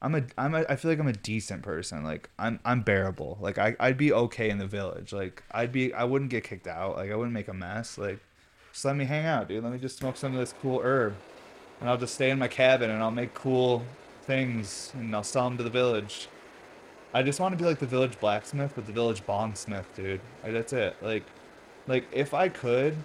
I'm a I'm a I feel like I'm a decent person. Like I'm I'm bearable. Like I I'd be okay in the village. Like I'd be I wouldn't get kicked out. Like I wouldn't make a mess. Like just let me hang out, dude. Let me just smoke some of this cool herb, and I'll just stay in my cabin and I'll make cool things and I'll sell them to the village. I just want to be like the village blacksmith, but the village bongsmith, dude. Like, that's it. Like, like if I could,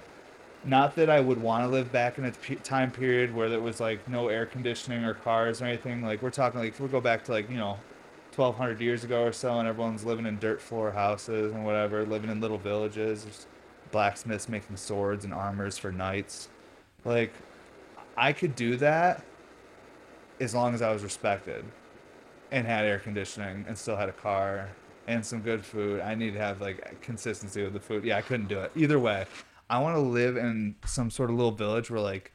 not that I would want to live back in a time period where there was like no air conditioning or cars or anything. Like we're talking like if we go back to like you know, twelve hundred years ago or so, and everyone's living in dirt floor houses and whatever, living in little villages, blacksmiths making swords and armors for knights. Like, I could do that as long as I was respected and had air conditioning and still had a car and some good food. I need to have like consistency with the food. Yeah, I couldn't do it. Either way, I want to live in some sort of little village where like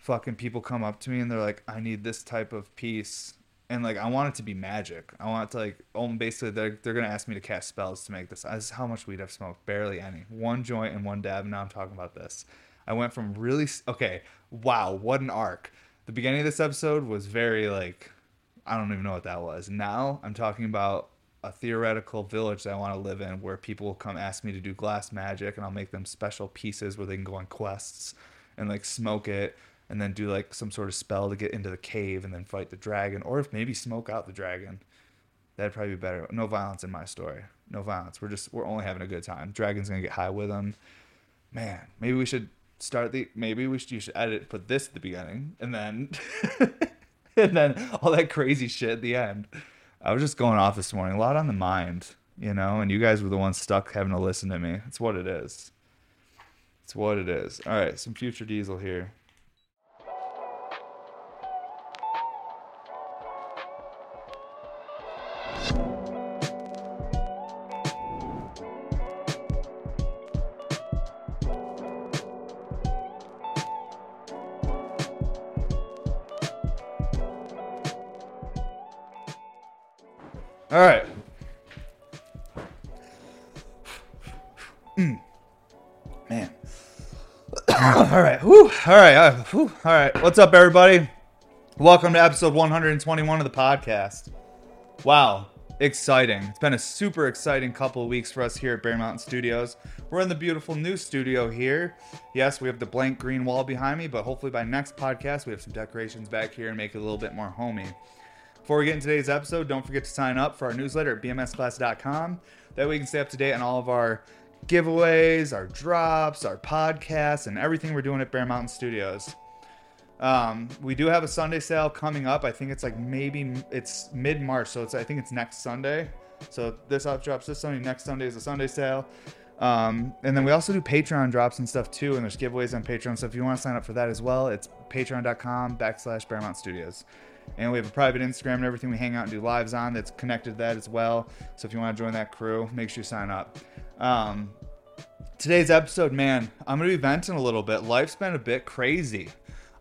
fucking people come up to me and they're like, I need this type of piece. And like I want it to be magic. I want it to like oh basically they're they're gonna ask me to cast spells to make this. This is how much weed I've smoked. Barely any. One joint and one dab. And now I'm talking about this. I went from really okay. Wow, what an arc. The beginning of this episode was very like I don't even know what that was. Now I'm talking about a theoretical village that I want to live in where people will come ask me to do glass magic and I'll make them special pieces where they can go on quests and like smoke it and then do like some sort of spell to get into the cave and then fight the dragon or if maybe smoke out the dragon. That'd probably be better. No violence in my story. No violence. We're just we're only having a good time. Dragon's gonna get high with them. Man, maybe we should start the maybe we should you should edit put this at the beginning and then and then all that crazy shit at the end. I was just going off this morning, a lot on the mind, you know, and you guys were the ones stuck having to listen to me. It's what it is. It's what it is. All right, some future diesel here. All right. Uh, whew. All right. What's up, everybody? Welcome to episode 121 of the podcast. Wow. Exciting. It's been a super exciting couple of weeks for us here at Bear Mountain Studios. We're in the beautiful new studio here. Yes, we have the blank green wall behind me, but hopefully by next podcast, we have some decorations back here and make it a little bit more homey. Before we get into today's episode, don't forget to sign up for our newsletter at bmsclass.com. That way you can stay up to date on all of our giveaways, our drops, our podcasts, and everything we're doing at Bear Mountain Studios. Um, we do have a Sunday sale coming up. I think it's like maybe it's mid March, so it's I think it's next Sunday. So this up drops this Sunday. Next Sunday is a Sunday sale. Um, and then we also do Patreon drops and stuff too, and there's giveaways on Patreon. So if you want to sign up for that as well, it's patreon.com backslash Bear Mountain Studios. And we have a private Instagram and everything we hang out and do lives on that's connected to that as well. So if you want to join that crew, make sure you sign up. Um, today's episode, man, I'm going to be venting a little bit. Life's been a bit crazy.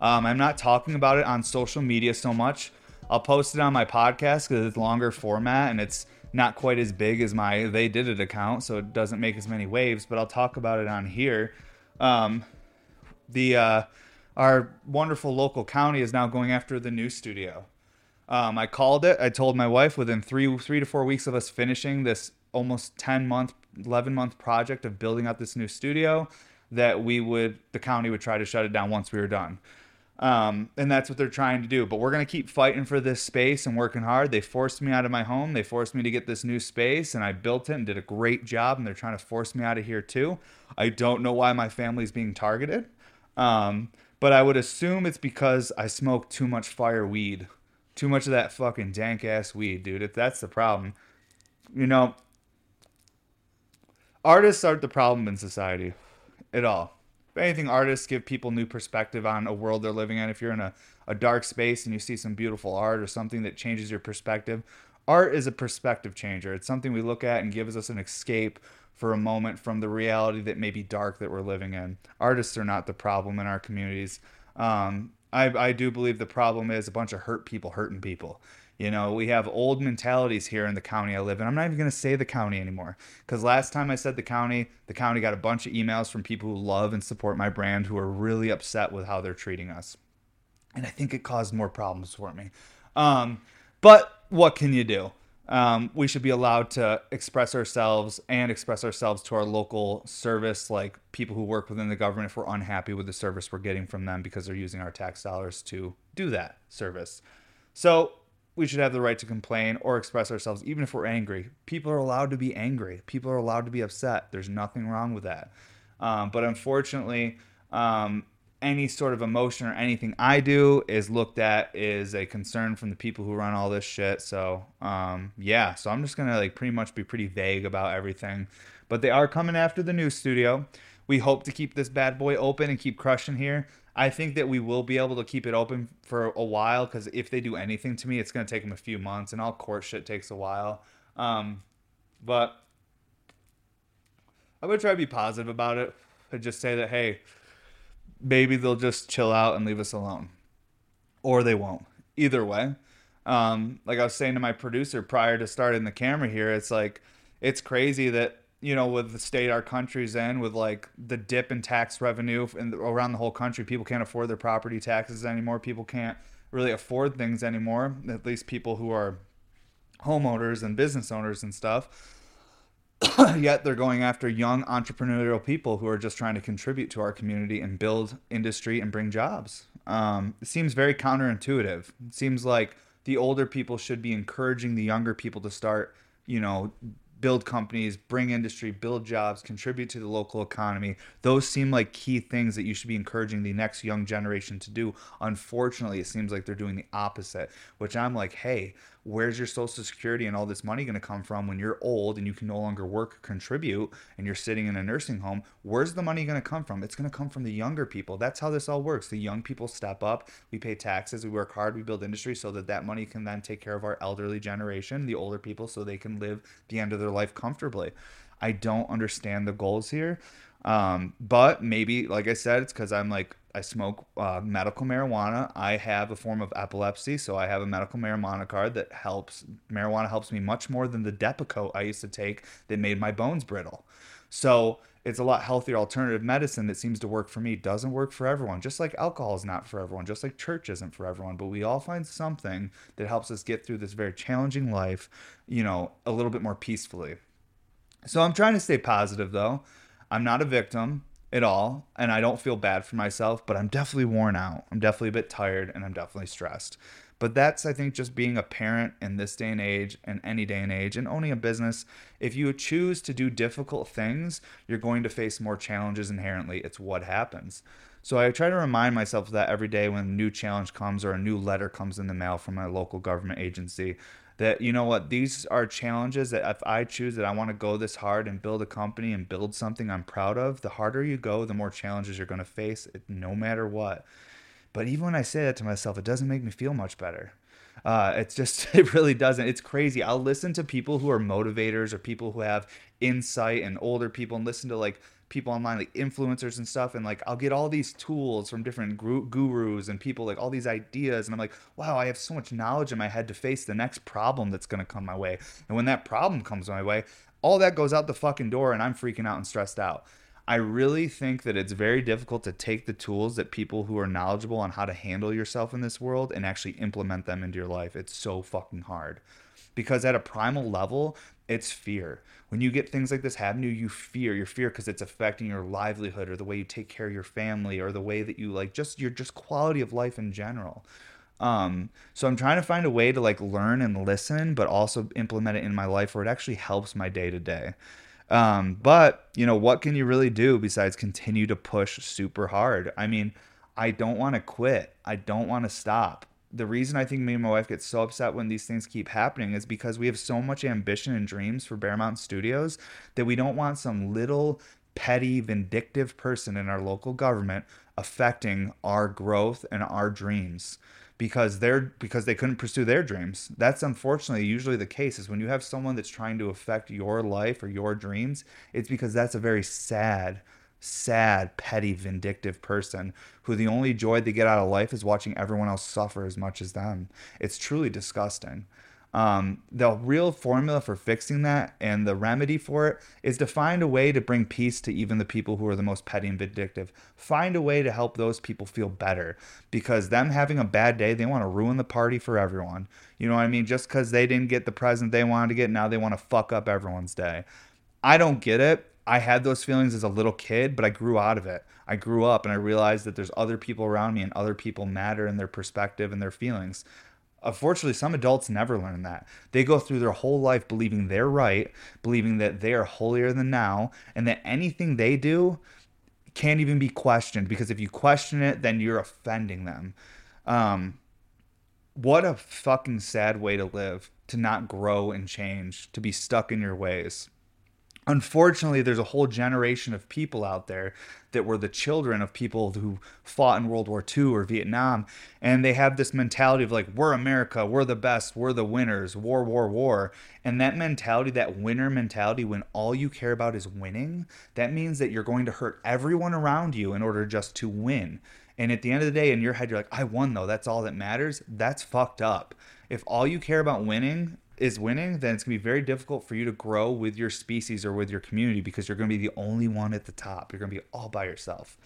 Um, I'm not talking about it on social media so much. I'll post it on my podcast because it's longer format and it's not quite as big as my They Did It account, so it doesn't make as many waves, but I'll talk about it on here. Um, the uh, our wonderful local county is now going after the new studio. Um, I called it. I told my wife within three three to four weeks of us finishing this almost ten month, eleven month project of building out this new studio, that we would the county would try to shut it down once we were done. Um, and that's what they're trying to do. But we're gonna keep fighting for this space and working hard. They forced me out of my home. They forced me to get this new space, and I built it and did a great job. And they're trying to force me out of here too. I don't know why my family's being targeted. Um, but I would assume it's because I smoke too much fire weed. Too much of that fucking dank ass weed, dude. If that's the problem, you know, artists aren't the problem in society at all. If anything, artists give people new perspective on a world they're living in. If you're in a, a dark space and you see some beautiful art or something that changes your perspective, art is a perspective changer. It's something we look at and gives us an escape for a moment from the reality that may be dark that we're living in. Artists are not the problem in our communities. Um, I, I do believe the problem is a bunch of hurt people hurting people. You know, we have old mentalities here in the county I live in. I'm not even going to say the county anymore because last time I said the county, the county got a bunch of emails from people who love and support my brand who are really upset with how they're treating us. And I think it caused more problems for me. Um, But what can you do? Um, we should be allowed to express ourselves and express ourselves to our local service, like people who work within the government, if we're unhappy with the service we're getting from them because they're using our tax dollars to do that service. So we should have the right to complain or express ourselves, even if we're angry. People are allowed to be angry. People are allowed to be upset. There's nothing wrong with that. Um, but unfortunately, um, any sort of emotion or anything I do is looked at is a concern from the people who run all this shit. So, um, yeah, so I'm just gonna like pretty much be pretty vague about everything. But they are coming after the new studio. We hope to keep this bad boy open and keep crushing here. I think that we will be able to keep it open for a while because if they do anything to me, it's gonna take them a few months, and all court shit takes a while. Um, but I'm gonna try to be positive about it and just say that hey maybe they'll just chill out and leave us alone, or they won't. Either way, um, like I was saying to my producer prior to starting the camera here, it's like it's crazy that you know with the state our country's in, with like the dip in tax revenue and around the whole country, people can't afford their property taxes anymore. People can't really afford things anymore. At least people who are homeowners and business owners and stuff yet they're going after young entrepreneurial people who are just trying to contribute to our community and build industry and bring jobs. Um, it seems very counterintuitive. It seems like the older people should be encouraging the younger people to start, you know, build companies, bring industry, build jobs, contribute to the local economy. Those seem like key things that you should be encouraging the next young generation to do. Unfortunately, it seems like they're doing the opposite, which I'm like, hey, where's your social security and all this money going to come from when you're old and you can no longer work contribute and you're sitting in a nursing home? Where's the money going to come from? It's going to come from the younger people. That's how this all works. The young people step up. We pay taxes. We work hard. We build industry so that that money can then take care of our elderly generation the older people so they can live the end of their life comfortably i don't understand the goals here um, but maybe like i said it's because i'm like I smoke uh, medical marijuana. I have a form of epilepsy, so I have a medical marijuana card that helps. Marijuana helps me much more than the Depakote I used to take that made my bones brittle. So it's a lot healthier alternative medicine that seems to work for me. Doesn't work for everyone. Just like alcohol is not for everyone. Just like church isn't for everyone. But we all find something that helps us get through this very challenging life, you know, a little bit more peacefully. So I'm trying to stay positive though. I'm not a victim at all and I don't feel bad for myself, but I'm definitely worn out. I'm definitely a bit tired and I'm definitely stressed. But that's I think just being a parent in this day and age and any day and age and owning a business, if you choose to do difficult things, you're going to face more challenges inherently. It's what happens. So I try to remind myself of that every day when a new challenge comes or a new letter comes in the mail from my local government agency that you know what these are challenges that if i choose that i want to go this hard and build a company and build something i'm proud of the harder you go the more challenges you're going to face no matter what but even when i say that to myself it doesn't make me feel much better. Uh, it's just it really doesn't. It's crazy. I'll listen to people who are motivators or people who have insight and older people and listen to like people online like influencers and stuff. And like I'll get all these tools from different gurus and people like all these ideas. And I'm like wow I have so much knowledge in my head to face the next problem that's going to come my way. And when that problem comes my way all that goes out the fucking door and I'm freaking out and stressed out I really think that it's very difficult to take the tools that people who are knowledgeable on how to handle yourself in this world and actually implement them into your life. It's so fucking hard. Because at a primal level, it's fear. When you get things like this happen to you, you fear. You fear because it's affecting your livelihood or the way you take care of your family or the way that you like just your just quality of life in general. Um, so I'm trying to find a way to like learn and listen, but also implement it in my life where it actually helps my day to day. Um, but you know, what can you really do besides continue to push super hard? I mean, I don't want to quit. I don't want to stop the reason I think me and my wife get so upset when these things keep happening is because we have so much ambition and dreams for Bear Mountain Studios that we don't want some little petty, vindictive person in our local government affecting our growth and our dreams because they're because they couldn't pursue their dreams. That's unfortunately usually the case is when you have someone that's trying to affect your life or your dreams, it's because that's a very sad sad, petty, vindictive person who the only joy they get out of life is watching everyone else suffer as much as them. It's truly disgusting. Um, the real formula for fixing that and the remedy for it is to find a way to bring peace to even the people who are the most petty and vindictive. Find a way to help those people feel better because them having a bad day, they want to ruin the party for everyone. You know what I mean? Just because they didn't get the present they wanted to get, now they want to fuck up everyone's day. I don't get it. I had those feelings as a little kid, but I grew out of it. I grew up and I realized that there's other people around me and other people matter in their perspective and their feelings. Unfortunately, some adults never learn that. They go through their whole life believing they're right, believing that they are holier than now, and that anything they do can't even be questioned because if you question it, then you're offending them. Um, what a fucking sad way to live to not grow and change, to be stuck in your ways unfortunately there's a whole generation of people out there that were the children of people who fought in World War II or Vietnam and they have this mentality of like we're America, we're the best, we're the winners, war war war. And that mentality, that winner mentality when all you care about is winning, that means that you're going to hurt everyone around you in order just to win. And at the end of the day in your head you're like I won though, that's all that matters. That's fucked up. If all you care about winning is winning, then it's going to be very difficult for you to grow with your species or with your community because you're going to be the only one at the top. You're going to be all by yourself.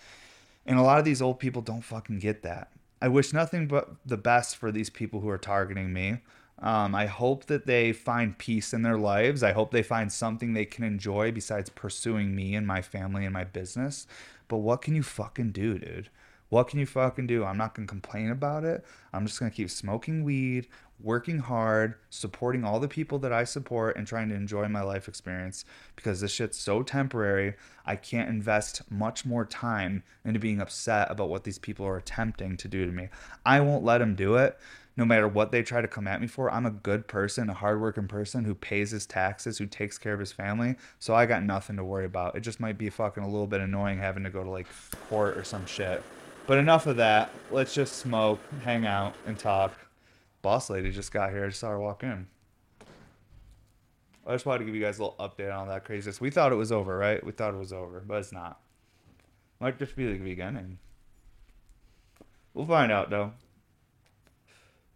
And a lot of these old people don't fucking get that. I wish nothing but the best for these people who are targeting me. Um, I hope that they find peace in their lives. I hope they find something they can enjoy besides pursuing me and my family and my business. But what can you fucking do, dude? What can you fucking do? I'm not to complain about it. I'm just to keep smoking weed, working hard, supporting all the people that I support, and trying to enjoy my life experience because this shit's so temporary. I can't invest much more time into being upset about what these people are attempting to do to me. I won't let them do it. No matter what they try to come at me for, I'm a good person, a hardworking person who pays his taxes, who takes care of his family. So I got nothing to worry about. It just might be fucking a little bit annoying having to go to like court or some shit. But enough of that. Let's just smoke, hang out, and talk. Boss lady just got here. I just saw her walk in. I just wanted to give you guys a little update on that craziness. We thought it was over, right? We thought it was over, but it's not. Might just be the beginning. We'll find out, though.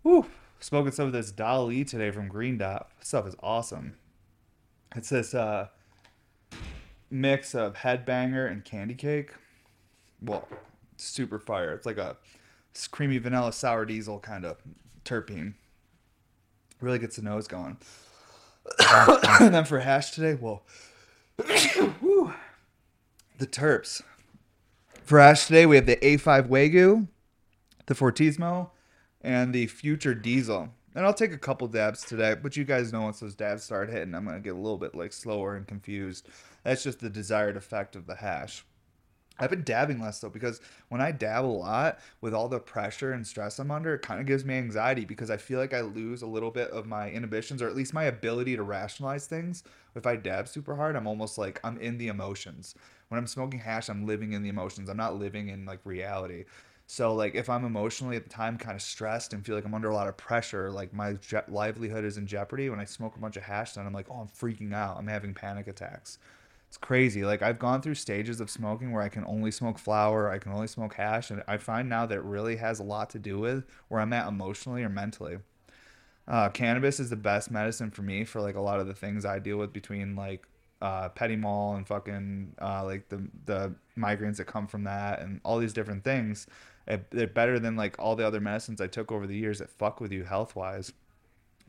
Whew. Smoking some of this Dali today from Green Dot. This stuff is awesome. It's this uh, mix of headbanger and candy cake. Well, super fire. It's like a creamy vanilla sour diesel kind of terpene. Really gets the nose going. and then for hash today, well, the terps. For hash today, we have the A5 Wagyu, the Fortismo, and the Future Diesel. And I'll take a couple dabs today, but you guys know once those dabs start hitting, I'm gonna get a little bit like slower and confused. That's just the desired effect of the hash. I've been dabbing less though because when I dab a lot with all the pressure and stress I'm under, it kind of gives me anxiety because I feel like I lose a little bit of my inhibitions or at least my ability to rationalize things. If I dab super hard, I'm almost like I'm in the emotions. When I'm smoking hash, I'm living in the emotions. I'm not living in like reality. So like if I'm emotionally at the time kind of stressed and feel like I'm under a lot of pressure, like my je- livelihood is in jeopardy, when I smoke a bunch of hash, then I'm like, oh, I'm freaking out. I'm having panic attacks it's crazy. Like I've gone through stages of smoking where I can only smoke flower, I can only smoke hash, and I find now that really has a lot to do with where I'm at emotionally or mentally. Uh, cannabis is the best medicine for me for like a lot of the things I deal with between like uh, petit mal and fucking uh, like the the migraines that come from that and all these different things. It, they're better than like all the other medicines I took over the years that fuck with you health wise.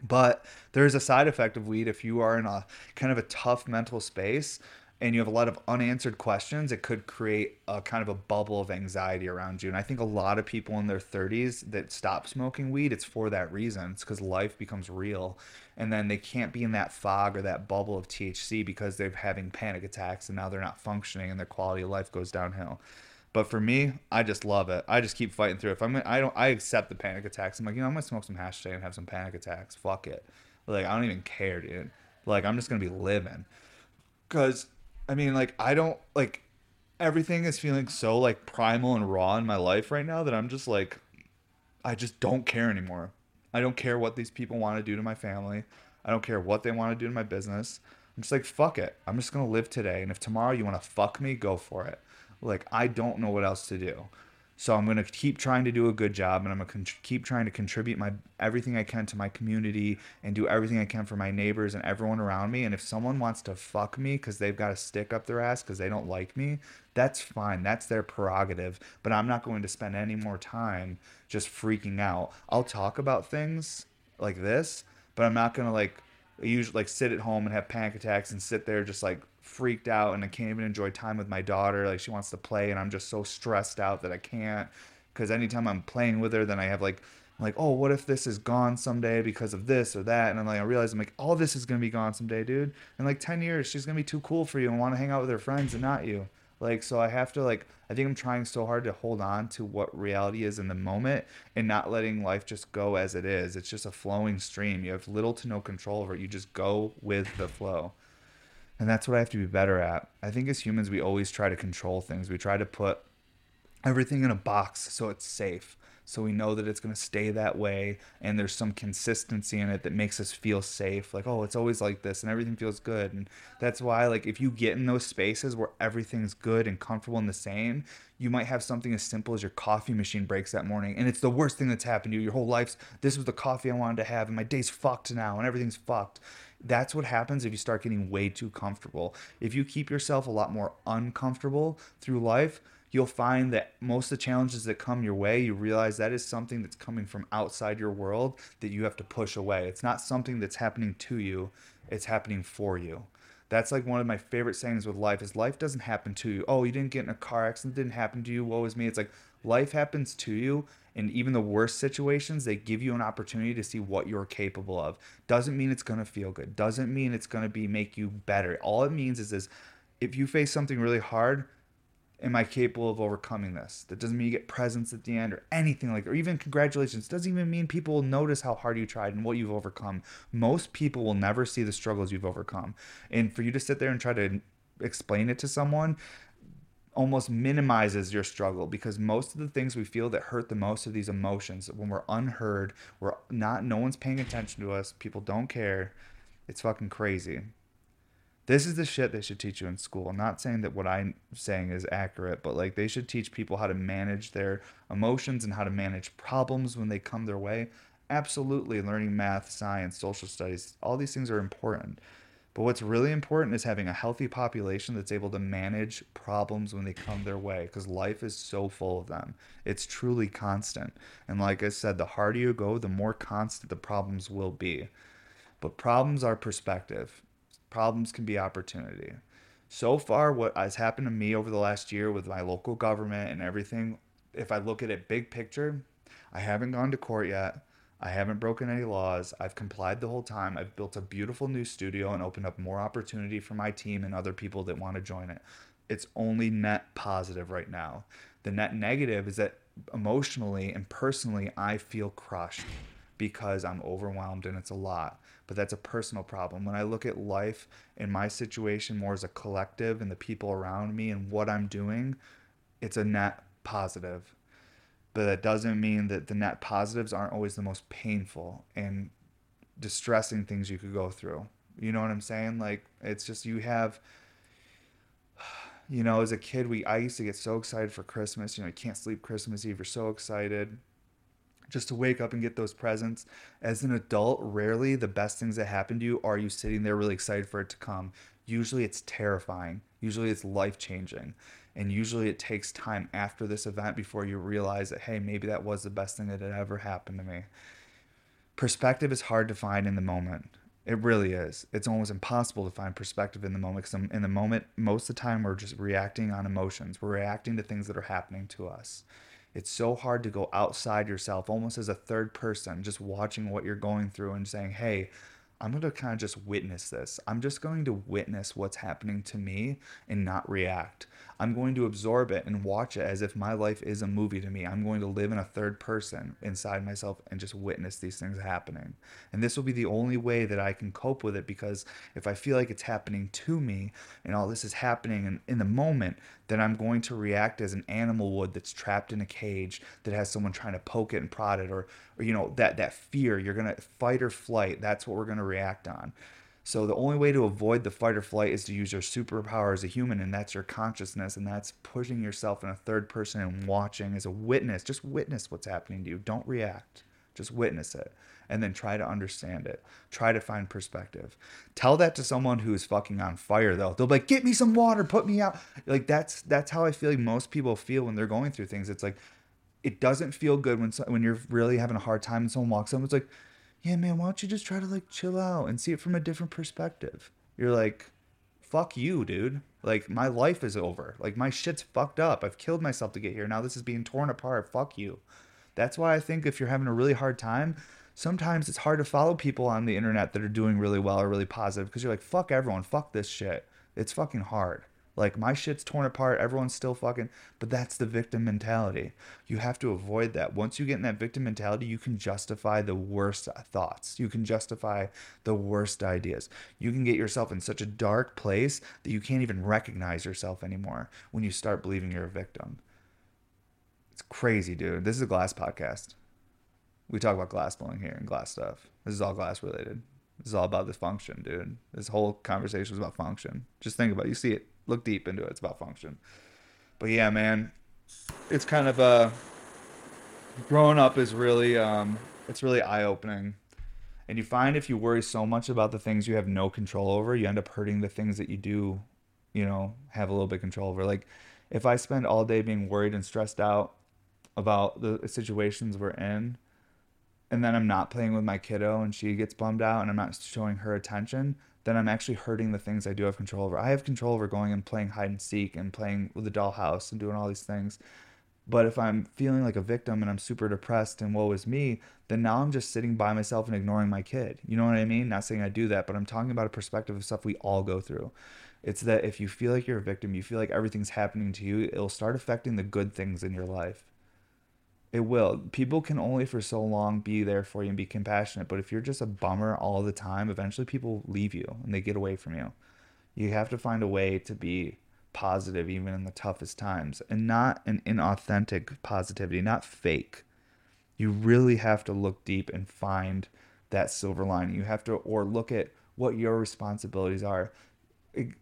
But there's a side effect of weed if you are in a kind of a tough mental space and you have a lot of unanswered questions, it could create a kind of a bubble of anxiety around you. And I think a lot of people in their 30s that stop smoking weed, it's for that reason. It's because life becomes real. And then they can't be in that fog or that bubble of THC because they're having panic attacks and now they're not functioning and their quality of life goes downhill. But for me, I just love it. I just keep fighting through. If I'm, I don't, I accept the panic attacks. I'm like, you know, I'm gonna smoke some hash today and have some panic attacks. Fuck it. Like I don't even care, dude. Like I'm just gonna be living. Cause I mean, like I don't like everything is feeling so like primal and raw in my life right now that I'm just like I just don't care anymore. I don't care what these people want to do to my family. I don't care what they want to do to my business. I'm just like fuck it. I'm just going to live today and if tomorrow you want to fuck me, go for it. Like I don't know what else to do. So I'm going to keep trying to do a good job and I'm going to con- keep trying to contribute my everything I can to my community and do everything I can for my neighbors and everyone around me. And if someone wants to fuck me cuz they've got a stick up their ass cuz they don't like me, that's fine. That's their prerogative, but I'm not going to spend any more time just freaking out. I'll talk about things like this, but I'm not going to like usually like sit at home and have panic attacks and sit there just like freaked out and I can't even enjoy time with my daughter. Like she wants to play and I'm just so stressed out that I can't. Because anytime I'm playing with her, then I have like, I'm like, oh, what if this is gone someday because of this or that? And I'm like, I realize I'm like, all this is gonna be gone someday, dude. In like ten years, she's gonna be too cool for you and want to hang out with her friends and not you. Like, so I have to like, I think I'm trying so hard to hold on to what reality is in the moment and not letting life just go as it is. It's just a flowing stream. You have little to no control over it. You just go with the flow. And that's what I have to be better at. I think as humans, we always try to control things. We try to put everything in a box so it's safe. So we know that it's going to stay that way and there's some consistency in it that makes us feel safe. Like, oh, it's always like this and everything feels good. And that's why, like, if you get in those spaces where everything's good and comfortable and the same, you might have something as simple as your coffee machine breaks that morning and it's the worst thing that's happened to you. Your whole life's, this was the coffee I wanted to have and my day's fucked now and everything's fucked that's what happens if you start getting way too comfortable. If you keep yourself a lot more uncomfortable through life, you'll find that most of the challenges that come your way, you realize that is something that's coming from outside your world that you have to push away. It's not something that's happening to you, it's happening for you. That's like one of my favorite sayings with life is life doesn't happen to you. Oh, you didn't get in a car accident, didn't happen to you. Woe is me. It's like life happens to you and even the worst situations they give you an opportunity to see what you're capable of doesn't mean it's going to feel good doesn't mean it's going to be make you better all it means is is if you face something really hard am i capable of overcoming this? That doesn't mean you get presents at the end or anything like that, or even congratulations. Doesn't even mean people will notice how hard you tried and what you've overcome. Most people will never see the struggles you've overcome. And for you to sit there and try to explain it to someone almost minimizes your struggle because most of the things we feel that hurt the most of these emotions. When we're unheard we're not no one's paying attention to us people don't care. It's fucking crazy this is the shit they should teach you in school i'm not saying that what i'm saying is accurate but like they should teach people how to manage their emotions and how to manage problems when they come their way absolutely learning math science social studies all these things are important but what's really important is having a healthy population that's able to manage problems when they come their way because life is so full of them. It's truly constant. And like I said, the harder you go, the more constant the problems will be. But problems are perspective, problems can be opportunity. So far, what has happened to me over the last year with my local government and everything, if I look at it big picture, I haven't gone to court yet. I haven't broken any laws. I've complied the whole time. I've built a beautiful new studio and opened up more opportunity for my team and other people that want to join it. It's only net positive right now. The net negative is that emotionally and personally, I feel crushed because I'm overwhelmed and it's a lot. But that's a personal problem. When I look at life and my situation more as a collective and the people around me and what I'm doing, it's a net positive but that doesn't mean that the net positives aren't always the most painful and distressing things you could go through. You know what I'm saying? Like it's just you have you know, as a kid we I used to get so excited for Christmas, you know, you can't sleep Christmas Eve, you're so excited just to wake up and get those presents. As an adult, rarely the best things that happen to you are you sitting there really excited for it to come. Usually it's terrifying. Usually it's life changing. And usually it takes time after this event before you realize that, hey, maybe that was the best thing that had ever happened to me. Perspective is hard to find in the moment. It really is. It's almost impossible to find perspective in the moment because in the moment, most of the time, we're just reacting on emotions. We're reacting to things that are happening to us. It's so hard to go outside yourself, almost as a third person, just watching what you're going through and saying, hey, I'm going to kind of just witness this. I'm just going to witness what's happening to me and not react. I'm going to absorb it and watch it as if my life is a movie to me. I'm going to live in a third person inside myself and just witness these things happening. And this will be the only way that I can cope with it because if I feel like it's happening to me and all this is happening in, in the moment, then I'm going to react as an animal would that's trapped in a cage that has someone trying to poke it and prod it or, or you know, that, that fear. You're going to fight or flight. That's what we're going to react on. So the only way to avoid the fight or flight is to use your superpower as a human, and that's your consciousness, and that's pushing yourself in a third person and watching as a witness. Just witness what's happening to you. Don't react. Just witness it and then try to understand it. Try to find perspective. Tell that to someone who is fucking on fire though. They'll be like, "Get me some water, put me out." Like that's that's how I feel like most people feel when they're going through things. It's like it doesn't feel good when when you're really having a hard time and someone walks up and it's like, yeah, man, why don't you just try to like chill out and see it from a different perspective? You're like, fuck you, dude. Like my life is over. Like my shit's fucked up. I've killed myself to get here. Now this is being torn apart. Fuck you. That's why I think if you're having a really hard time, sometimes it's hard to follow people on the internet that are doing really well or really positive because you're like, fuck everyone, fuck this shit. It's fucking hard. Like my shit's torn apart, everyone's still fucking, but that's the victim mentality. You have to avoid that. Once you get in that victim mentality, you can justify the worst thoughts. You can justify the worst ideas. You can get yourself in such a dark place that you can't even recognize yourself anymore when you start believing you're a victim. It's crazy, dude. This is a glass podcast. We talk about glass blowing here and glass stuff. This is all glass related. This is all about this function, dude. This whole conversation is about function. Just think about it. You see it look deep into it. It's about function. But yeah, man, it's kind of a uh, growing up is really um, it's really eye opening. And you find if you worry so much about the things you have no control over, you end up hurting the things that you do, you know, have a little bit control over. Like if I spend all day being worried and stressed out about the situations we're in, and then I'm not playing with my kiddo and she gets bummed out and I'm not showing her attention, then I'm actually hurting the things I do have control over. I have control over going and playing hide and seek and playing with the dollhouse and doing all these things. But if I'm feeling like a victim and I'm super depressed and woe is me, then now I'm just sitting by myself and ignoring my kid. You know what I mean? Not saying I do that, but I'm talking about a perspective of stuff we all go through. It's that if you feel like you're a victim, you feel like everything's happening to you, it'll start affecting the good things in your life. It will. People can only for so long be there for you and be compassionate. But if you're just a bummer all the time, eventually people leave you and they get away from you. You have to find a way to be positive even in the toughest times and not an inauthentic positivity, not fake. You really have to look deep and find that silver lining. You have to, or look at what your responsibilities are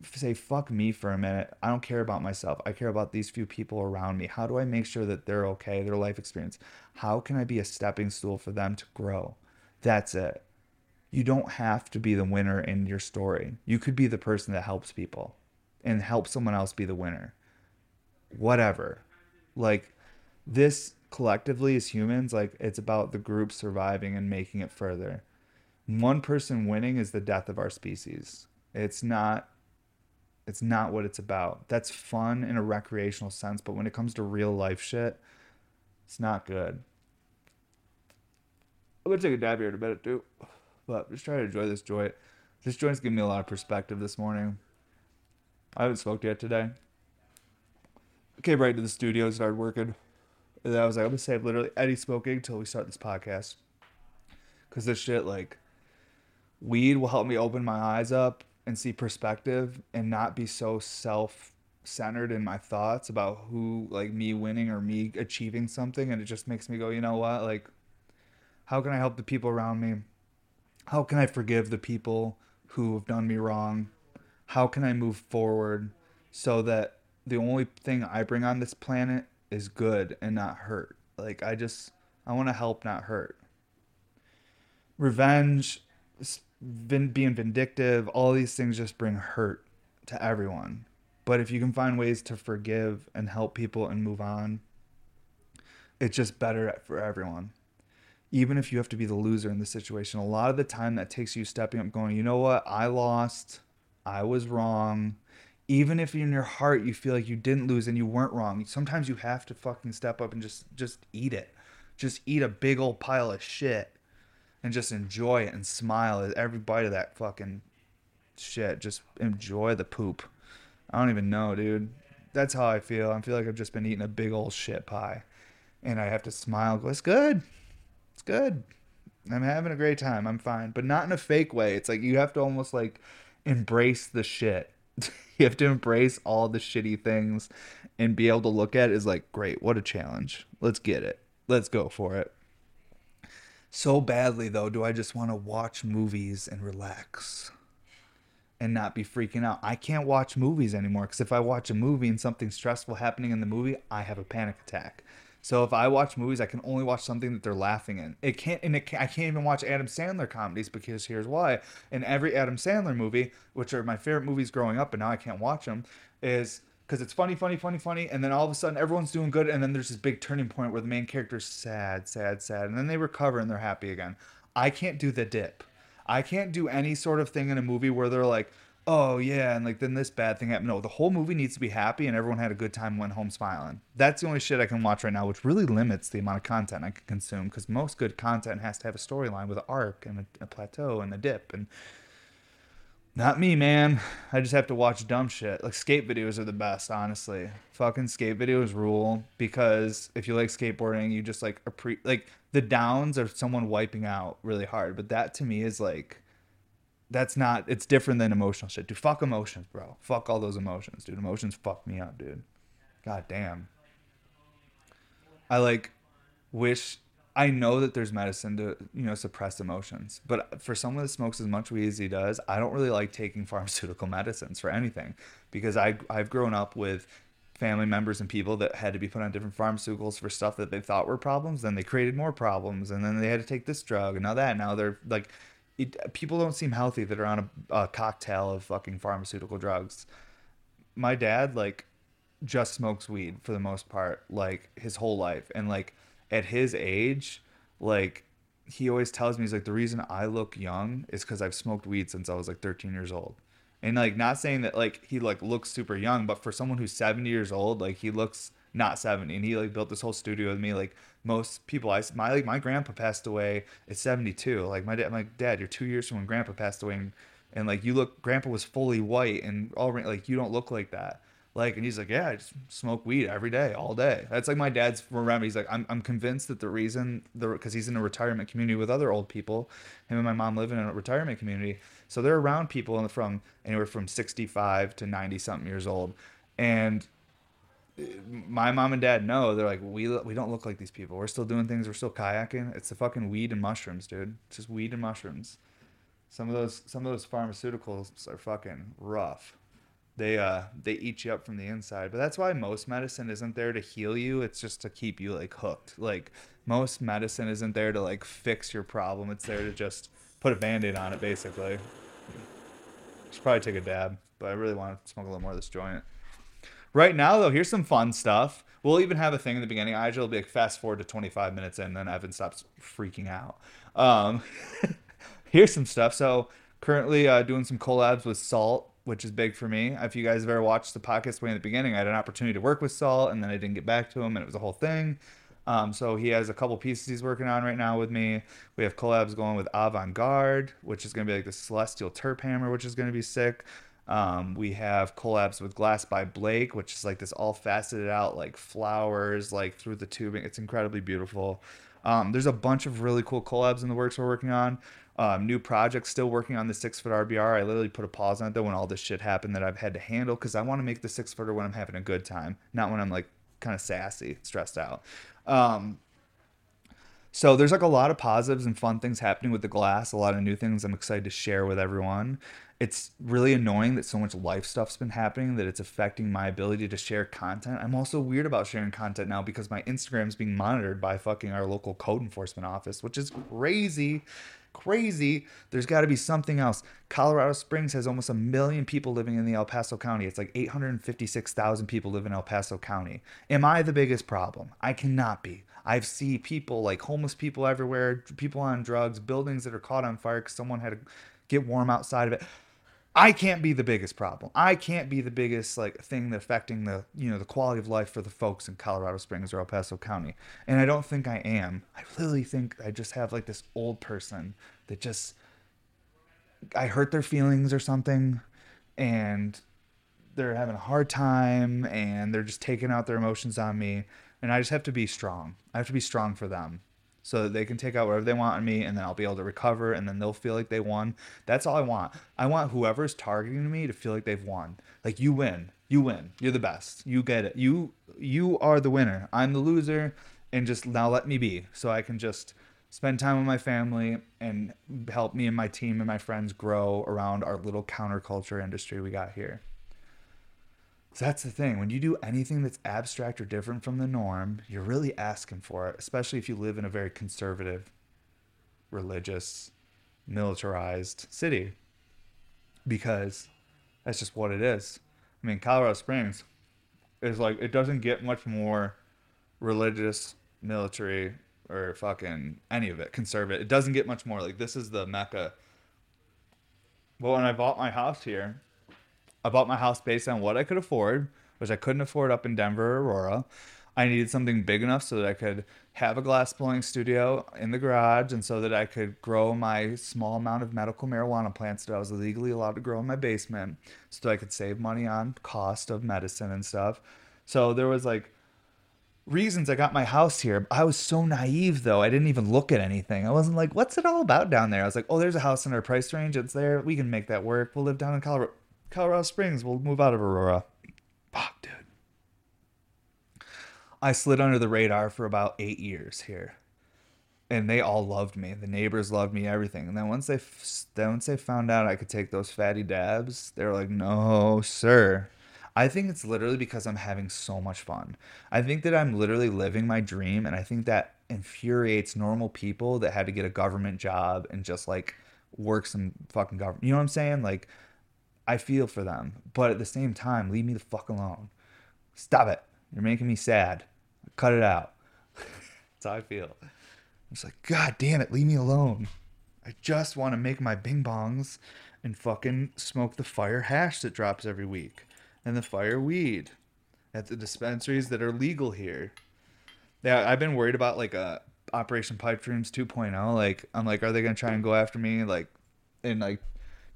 say fuck me for a minute. I don't care about myself. I care about these few people around me. How do i make sure that they're okay their life experience? How can i be a stepping stool for them to grow? That's it. You don't have to be the winner in your story. You could be the person that helps people and help someone else be the winner. Whatever. Like this collectively as humans like it's about the group surviving and making it further. One person winning is the death of our species. It's not it's not what it's about. That's fun in a recreational sense, but when it comes to real life shit, it's not good. I'm gonna take a dab here in a minute too, but just try to enjoy this joint. This joint's giving me a lot of perspective this morning. I haven't smoked yet today. I came right to the studio, started working, and then I was like, I'm gonna save literally any smoking until we start this podcast, because this shit like weed will help me open my eyes up and see perspective and not be so self centered in my thoughts about who like me winning or me achieving something. And it just makes me go you know what? Like how can i help the people around me? How can i forgive the people who have done me wrong? How can i move forward so that the only thing i bring on this planet is good and not hurt? Like i just i want to help not hurt. Revenge vin- being vindictive, all these things just bring hurt to everyone. But if you can find ways to forgive and help people and move on, it's just better for everyone. Even if you have to be the loser in the situation, a lot of the time that takes you stepping up, going, you know what, I lost, I was wrong. Even if in your heart you feel like you didn't lose and you weren't wrong, sometimes you have to fucking step up and just just eat it. Just eat a big old pile of shit and just enjoy it and smile at every bite of that fucking shit. Just enjoy the poop. I don't even know, dude. That's how I feel. I feel like I've just been eating a big old shit pie. And I have to smile. Go, it's good. It's good. I'm having a great time. I'm fine. But not in a fake way. It's like you have to almost like embrace the shit. you have to embrace all the shitty things and be able to look at it as like, great, what a challenge. Let's get it. Let's go for it. So badly, though, do I just want to watch movies and relax. and not be freaking out. I can't watch movies anymore because if I watch a movie and something stressful happening in the movie, I have a panic attack. So if I watch movies, I can only watch something that they're laughing in. It can't, and it can't, I can't even watch Adam Sandler comedies because here's why. In every Adam Sandler movie, which are my favorite movies growing up, and now I can't watch them, is because it's funny, funny, funny, funny, and then all of a sudden everyone's doing good, and then there's this big turning point where the main character's sad, sad, sad, and then they recover and they're happy again. I can't do the dip. I can't do any sort of thing in a movie where they're like, oh yeah, and like then this bad thing happened. No, the whole movie needs to be happy and everyone had a good time went home smiling. That's the only shit I can watch right now, which really limits the amount of content I can consume because most good content has to have a storyline with an arc and a, a plateau and a dip and not me, man. I just have to watch dumb shit. Like skate videos are the best, honestly. Fucking skate videos rule because if you like skateboarding, you just like appre- like the downs are someone wiping out really hard. But that to me is like that's not it's different than emotional shit. Dude, fuck emotions, bro. Fuck all those emotions, dude. Emotions fuck me up, dude. God damn. I like wish I know that there's medicine to, you know, suppress emotions. But for someone that smokes as much weed as he does, I don't really like taking pharmaceutical medicines for anything because I I've grown up with family members and people that had to be put on different pharmaceuticals for stuff that they thought were problems, then they created more problems and then they had to take this drug and now that now they're like it, people don't seem healthy that are on a, a cocktail of fucking pharmaceutical drugs. My dad like just smokes weed for the most part like his whole life and like at his age, like he always tells me he's like the reason I look young is because I've smoked weed since I was like 13 years old. And like not saying that like he like looks super young, but for someone who's 70 years old, like he looks not 70. And he like built this whole studio with me. Like most people, I my like my grandpa passed away at 72. Like my dad, my dad, you're two years from when grandpa passed away, and, and like you look, grandpa was fully white and all like you don't look like that. Like, and he's like, yeah, I just smoke weed every day, all day. That's like my dad's remember. He's like, I'm, I'm convinced that the reason, the because he's in a retirement community with other old people, him and my mom live in a retirement community, so they're around people from anywhere from 65 to 90 something years old, and uh, my mom and dad know they're like we we don't look like these people. We're still doing things. We're still kayaking. It's the fucking weed and mushrooms, dude. It's just weed and mushrooms. Some of those some of those pharmaceuticals are fucking rough they uh they eat you up from the inside. But that's why most medicine isn't there to heal you. It's just to keep you like hooked. Like most medicine isn't there to like fix your problem. It's there to just put a band-aid on it basically. Should probably take a dab but i really want to smoke a little more of this joint. Right now though here's some fun stuff. We'll even have a thing in the beginning. I will be like fast forward to 25 minutes in then evan stops freaking out. Um here's some stuff. So currently uh, doing some collabs with salt which is big for me. If you guys have ever watched the podcast way in the beginning, I had an opportunity to work with Saul, and then I didn't get back to him, and it was a whole thing. Um, so he has a couple pieces he's working on right now with me. We have collabs going with Avant Garde, which is going to be like the Celestial Terp Hammer, which is going to be sick. Um, we have collabs with Glass by Blake, which is like this all faceted out like flowers like through the tubing. It's incredibly beautiful. Um, there's a bunch of really cool collabs in the works we're working on. Um, new project, still working on the six foot RBR. I literally put a pause on it though when all this shit happened that I've had to handle because I want to make the six footer when I'm having a good time, not when I'm like kind of sassy, stressed out. Um, so there's like a lot of positives and fun things happening with the glass, a lot of new things I'm excited to share with everyone. It's really annoying that so much life stuff's been happening that it's affecting my ability to share content. I'm also weird about sharing content now because my Instagram's being monitored by fucking our local code enforcement office, which is crazy crazy. There's got to be something else. Colorado Springs has almost a million people living in the El Paso County. It's like 856,000 people live in El Paso County. Am I the biggest problem? I cannot be. I've seen people like homeless people everywhere, people on drugs, buildings that are caught on fire because someone had to get warm outside of it. I can't be the biggest problem. I can't be the biggest like thing affecting the you know the quality of life for the folks in Colorado Springs or El Paso County. And I don't think I am. I really think I just have like this old person that just I hurt their feelings or something and they're having a hard time and they're just taking out their emotions on me and I just have to be strong. I have to be strong for them so that they can take out whatever they want on me and then I'll be able to recover and then they'll feel like they won. That's all I want. I want whoever's targeting me to feel like they've won. Like you win. You win. You're the best. You get it. You you are the winner. I'm the loser and just now let me be so I can just spend time with my family, and help me and my team and my friends grow around our little counterculture industry we got here. So that's the thing. When you do anything that's abstract or different from the norm, you're really asking for it, especially if you live in a very conservative, religious, militarized city. Because that's just what it is. I mean, Colorado Springs is like, it doesn't get much more religious, military, or fucking any of it, conservative. It doesn't get much more. Like, this is the mecca. Well, when I bought my house here, I bought my house based on what I could afford, which I couldn't afford up in Denver or Aurora. I needed something big enough so that I could have a glass blowing studio in the garage and so that I could grow my small amount of medical marijuana plants that I was legally allowed to grow in my basement so that I could save money on cost of medicine and stuff. So there was like reasons I got my house here. I was so naive though. I didn't even look at anything. I wasn't like, what's it all about down there? I was like, oh, there's a house in our price range. It's there. We can make that work. We'll live down in Colorado. Colorado Springs. We'll move out of Aurora. Fuck, dude. I slid under the radar for about eight years here, and they all loved me. The neighbors loved me, everything. And then once they then once they found out I could take those fatty dabs, they were like, "No, sir." I think it's literally because I'm having so much fun. I think that I'm literally living my dream, and I think that infuriates normal people that had to get a government job and just like work some fucking government. You know what I'm saying? Like I feel for them, but at the same time, leave me the fuck alone. Stop it. You're making me sad. Cut it out. That's how I feel. Just like, God damn it, leave me alone. I just want to make my bing bongs and fucking smoke the fire hash that drops every week and the fire weed at the dispensaries that are legal here. Yeah, I've been worried about like a uh, Operation Pipe Dreams 2.0. Like, I'm like, are they gonna try and go after me? Like, and like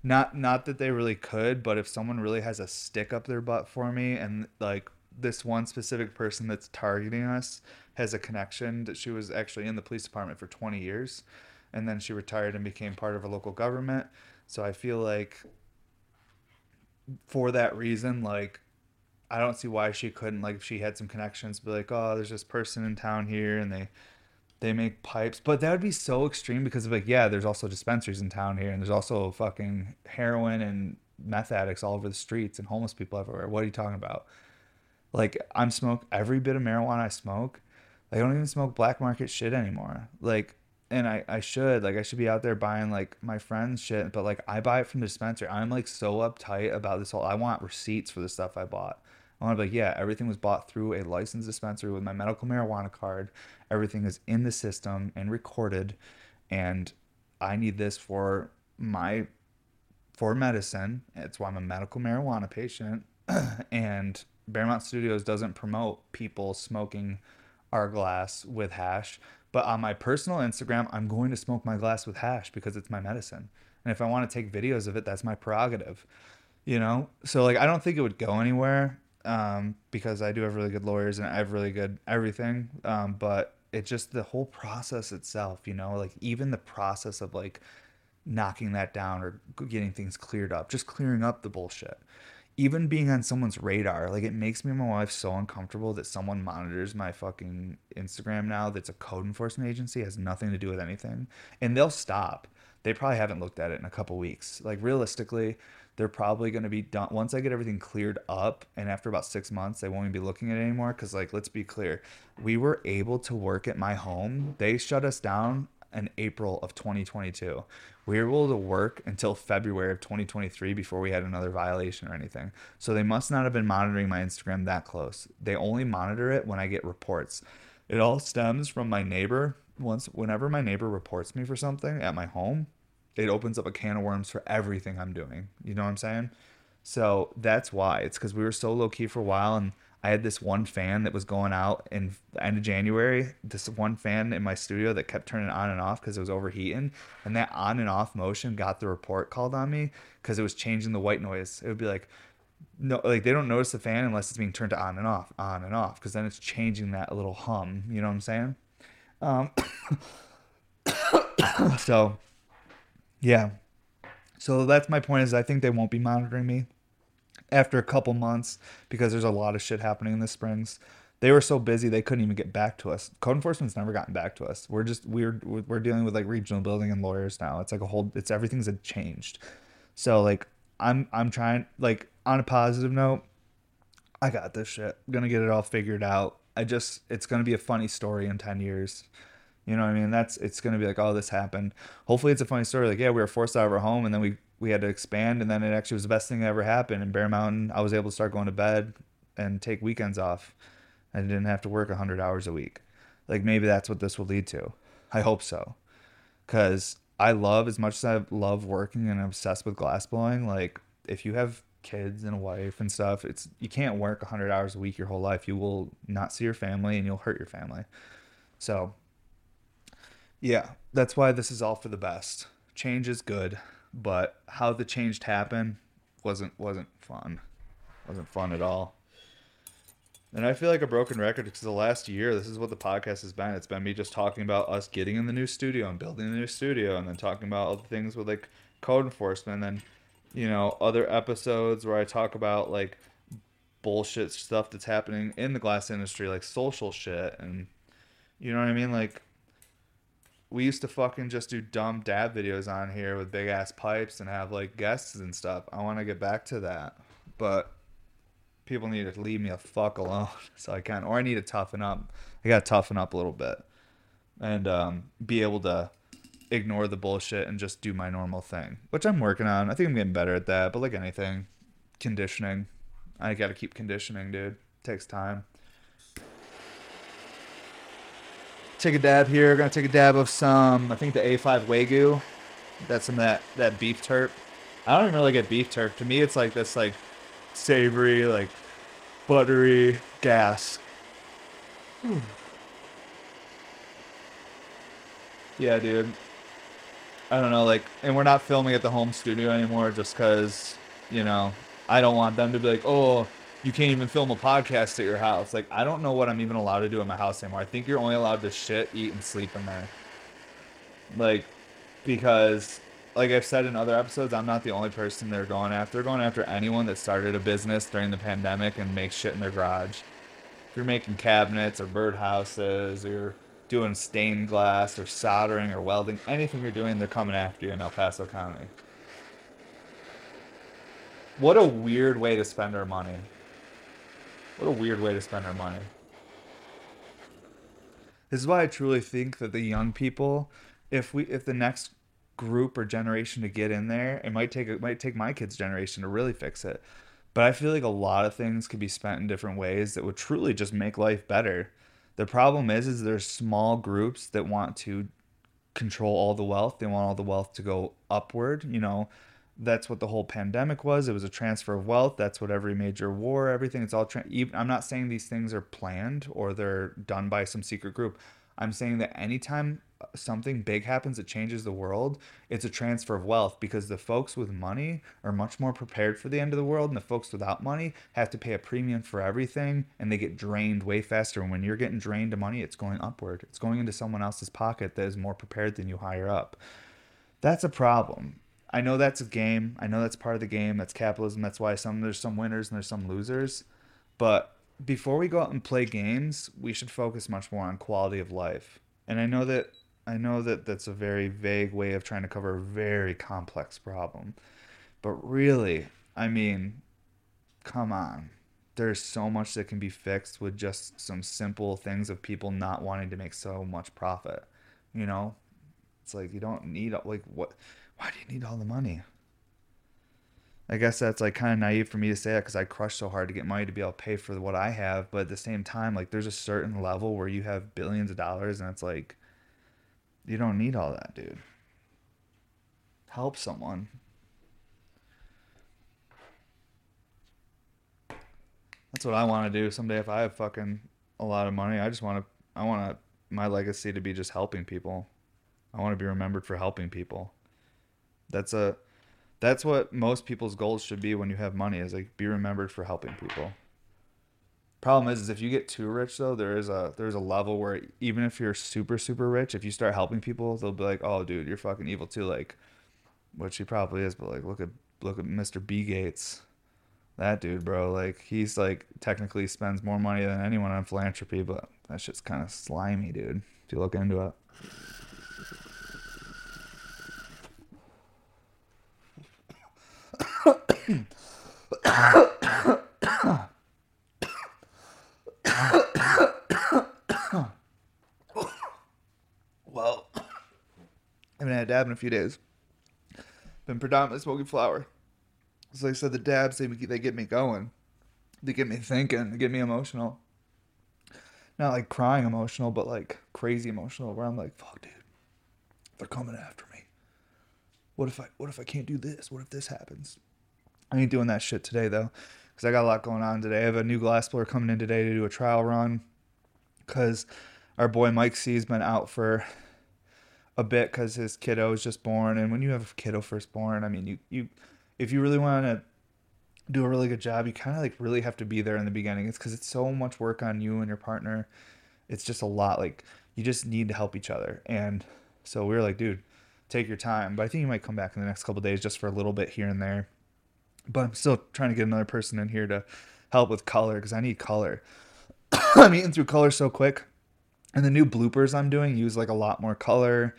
not not that they really could but if someone really has a stick up their butt for me and like this one specific person that's targeting us has a connection that she was actually in the police department for 20 years and then she retired and became part of a local government. So i feel like for that reason like i don't see why she couldn't like if she had some connections be like oh there's this person in town here and they they make pipes, but that would be so extreme because of like, yeah, there's also dispensaries in town here, and there's also fucking heroin and meth addicts all over the streets and homeless people everywhere. What are you talking about? Like, I'm smoke every bit of marijuana I smoke. I don't even smoke black market shit anymore. Like, and I, I should like I should be out there buying like my friends shit, but like I buy it from the dispensary. I'm like so uptight about this whole. I want receipts for the stuff I bought. I want to be like, yeah, everything was bought through a licensed dispensary with my medical marijuana card. Everything is in the system and recorded, and I need this for my for medicine. It's why I'm a medical marijuana patient, and Bear Mountain Studios doesn't promote people smoking our glass with hash. But on my personal Instagram, I'm going to smoke my glass with hash because it's my medicine. And if I want to take videos of it, that's my prerogative. You know? So like I don't think it would go anywhere um, because I do have really good lawyers and I have really good everything. Um, but it just the whole process itself, you know, like even the process of like knocking that down or getting things cleared up, just clearing up the bullshit. Even being on someone's radar, like it makes me and my wife so uncomfortable that someone monitors my fucking Instagram now that's a code enforcement agency, has nothing to do with anything. And they'll stop. They probably haven't looked at it in a couple weeks. Like realistically, they're probably going to be done once I get everything cleared up. And after about six months, they won't even be looking at it anymore. Cause, like, let's be clear, we were able to work at my home. They shut us down in April of 2022. We were able to work until February of 2023 before we had another violation or anything. So they must not have been monitoring my Instagram that close. They only monitor it when I get reports. It all stems from my neighbor. Once, whenever my neighbor reports me for something at my home, it opens up a can of worms for everything I'm doing. You know what I'm saying? So that's why. It's because we were so low key for a while, and I had this one fan that was going out in the end of January. This one fan in my studio that kept turning on and off because it was overheating, and that on and off motion got the report called on me because it was changing the white noise. It would be like, no, like they don't notice the fan unless it's being turned on and off, on and off, because then it's changing that little hum. You know what I'm saying? Um, so yeah. So that's my point is I think they won't be monitoring me after a couple months because there's a lot of shit happening in the springs. they were so busy they couldn't even get back to us. Code enforcement's never gotten back to us. We're just we're we're dealing with like regional building and lawyers now. It's like a whole it's everything's changed. So like I'm I'm trying like on a positive note, I got this shit. I'm gonna get it all figured out. I just it's gonna be a funny story in ten years. You know what I mean? That's it's gonna be like, oh, this happened. Hopefully, it's a funny story. Like, yeah, we were forced out of our home, and then we we had to expand, and then it actually was the best thing that ever happened. In Bear Mountain, I was able to start going to bed and take weekends off. I didn't have to work hundred hours a week. Like maybe that's what this will lead to. I hope so, because I love as much as I love working and I'm obsessed with glass blowing. Like if you have kids and a wife and stuff, it's you can't work 100 hours a week your whole life. You will not see your family and you'll hurt your family. So yeah, that's why this is all for the best. Change is good, but how the change happened wasn't wasn't fun. Wasn't fun at all. And I feel like a broken record because the last year, this is what the podcast has been. It's been me just talking about us getting in the new studio and building the new studio, and then talking about other things with like code enforcement, and then you know other episodes where I talk about like bullshit stuff that's happening in the glass industry, like social shit, and you know what I mean. Like we used to fucking just do dumb dab videos on here with big ass pipes and have like guests and stuff. I want to get back to that, but people need to leave me a fuck alone so I can, or I need to toughen up. I got to toughen up a little bit and um, be able to ignore the bullshit and just do my normal thing, which I'm working on. I think I'm getting better at that. But like anything, conditioning, I got to keep conditioning, dude. It takes time. Take a dab here. Gonna take a dab of some. I think the A5 Wagyu. That's of that that beef terp. I don't even really get beef terp. To me, it's like this like savory, like buttery gas. Hmm. Yeah, dude. I don't know, like, and we're not filming at the home studio anymore just because, you know, I don't want them to be like, oh, you can't even film a podcast at your house. Like, I don't know what I'm even allowed to do in my house anymore. I think you're only allowed to shit, eat, and sleep in there. Like, because like I've said in other episodes, I'm not the only person they're going after. They're going after anyone that started a business during the pandemic and makes shit in their garage. If you're making cabinets or birdhouses or doing stained glass or soldering or welding, anything you're doing, they're coming after you in El Paso County. What a weird way to spend our money. What a weird way to spend our money. This is why I truly think that the young people, if we if the next group or generation to get in there. It might take it might take my kids' generation to really fix it. But I feel like a lot of things could be spent in different ways that would truly just make life better. The problem is is there's small groups that want to control all the wealth. They want all the wealth to go upward, you know. That's what the whole pandemic was. It was a transfer of wealth. That's what every major war, everything. It's all. Tra- even, I'm not saying these things are planned or they're done by some secret group. I'm saying that anytime something big happens that changes the world, it's a transfer of wealth because the folks with money are much more prepared for the end of the world, and the folks without money have to pay a premium for everything and they get drained way faster. And when you're getting drained of money, it's going upward, it's going into someone else's pocket that is more prepared than you higher up. That's a problem. I know that's a game. I know that's part of the game. That's capitalism. That's why some there's some winners and there's some losers. But before we go out and play games, we should focus much more on quality of life. And I know that I know that that's a very vague way of trying to cover a very complex problem. But really, I mean, come on. There's so much that can be fixed with just some simple things of people not wanting to make so much profit. You know? It's like you don't need like what why do you need all the money? I guess that's like kind of naive for me to say that because I crush so hard to get money to be able to pay for what I have. But at the same time, like there's a certain level where you have billions of dollars and it's like, you don't need all that, dude. Help someone. That's what I want to do someday if I have fucking a lot of money. I just want to, I want to, my legacy to be just helping people. I want to be remembered for helping people. That's a, that's what most people's goals should be when you have money is like be remembered for helping people problem is, is if you get too rich though there is a there's a level where even if you're super super rich if you start helping people they'll be like oh dude you're fucking evil too like which he probably is but like look at look at mr b gates that dude, bro. Like he's like technically spends more money than anyone on philanthropy, but that shit's kind of slimy, dude. If you look into it. Well, I haven't had a dab in a few days. Been predominantly smoking flower. So like I said, the dabs they they get me going. They get me thinking. They get me emotional. Not like crying emotional, but like crazy emotional. Where I'm like, fuck, dude, they're coming after me. What if I what if I can't do this? What if this happens? I ain't doing that shit today though, because I got a lot going on today. I have a new glass blower coming in today to do a trial run, because our boy Mike C's been out for a bit because his kiddo was just born, and when you have a kiddo first born, I mean, you you if you really want to do a really good job, you kind of like really have to be there in the beginning. It's because it's so much work on you and your partner. It's just a lot. Like you just need to help each other, and so we were like, dude, take your time. But I think you might come back in the next couple days just for a little bit here and there but I'm still trying to get another person in here to help with color because I need color. I'm eating through color so quick, and the new bloopers I'm doing use like a lot more color,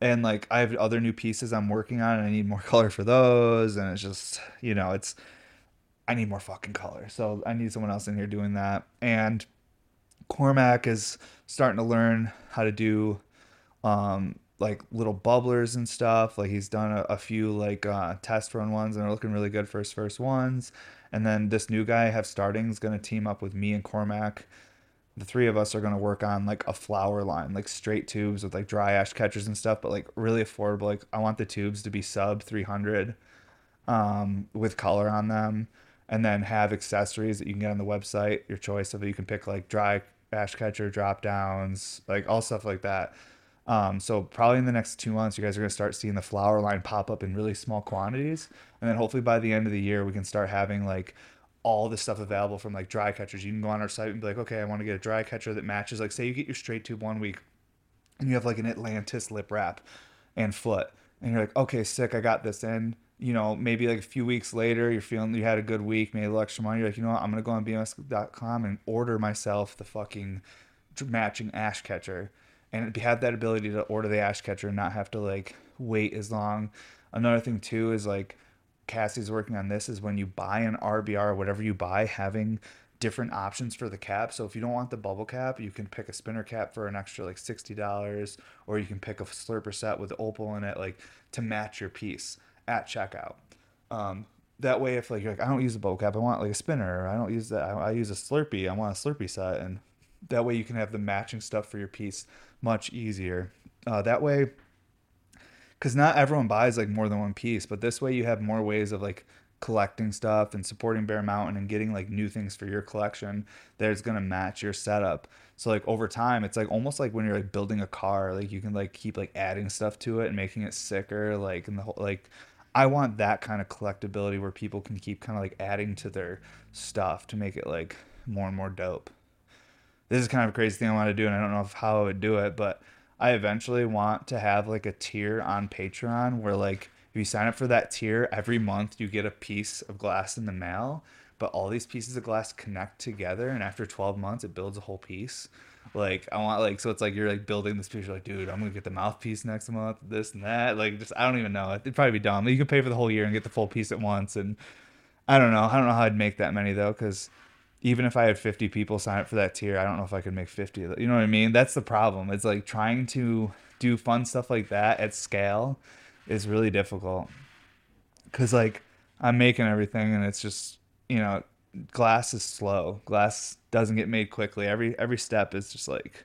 and like I have other new pieces I'm working on, and I need more color for those, and it's just you know it's I need more fucking color, so I need someone else in here doing that, and Cormac is starting to learn how to do um, like little bubblers and stuff. Like he's done a, a few like uh, test run ones and they're looking really good for his first ones. And then this new guy I have starting is gonna team up with me and Cormac. The three of us are gonna work on like a flower line, like straight tubes with like dry ash catchers and stuff, but like really affordable. Like I want the tubes to be sub three hundred, um, with color on them, and then have accessories that you can get on the website, your choice of it. You can pick like dry ash catcher drop downs, like all stuff like that um, so probably in the next two months, you guys are gonna start seeing the flower line pop up in really small quantities, and then hopefully by the end of the year, we can start having like all the stuff available from like dry catchers. You can go on our site and be like, okay, I want to get a dry catcher that matches. Like, say you get your straight tube one week, and you have like an Atlantis lip wrap and foot, and you're like, okay, sick, I got this in. You know, maybe like a few weeks later, you're feeling you had a good week, made a little extra money. You're like, you know what, I'm gonna go on BMS.com and order myself the fucking matching ash catcher and have that ability to order the ash catcher and not have to like wait as long. Another thing too is like Cassie's working on this is when you buy an RBR whatever you buy, having different options for the cap. So if you don't want the bubble cap, you can pick a spinner cap for an extra like sixty dollars, or you can pick a slurper set with opal in it, like to match your piece at checkout. Um, that way, if like you're like I don't use a bubble cap, I want like a spinner. or I don't use that. I, I use a Slurpee. I want a Slurpee set, and that way you can have the matching stuff for your piece much easier. Uh, that way, because not everyone buys like more than one piece, but this way you have more ways of like collecting stuff and supporting Bear Mountain and getting like new things for your collection that is gonna match your setup. So like over time, it's like almost like when you're like building a car, like you can like keep like adding stuff to it and making it sicker, like and the whole like. I want that kind of collectability where people can keep kind of like adding to their stuff to make it like more and more dope this is kind of a crazy thing I want to do, and I don't know how I would do it, but I eventually want to have like a tier on Patreon where like if you sign up for that tier every month, you get a piece of glass in the mail. But all these pieces of glass connect together, and after 12 months, it builds a whole piece. Like I want like so it's like you're like building this piece. You're like, dude, I'm gonna get the mouthpiece next month, this and that. Like just I don't even know. It'd probably be dumb. You could pay for the whole year and get the full piece at once, and I don't know. I don't know how I'd make that many though, because even if I had 50 people sign up for that tier, I don't know if I could make 50 You know what I mean? That's the problem. It's like trying to do fun stuff like that at scale is really difficult. Cause like I'm making everything and it's just, you know, glass is slow. Glass doesn't get made quickly. Every every step is just like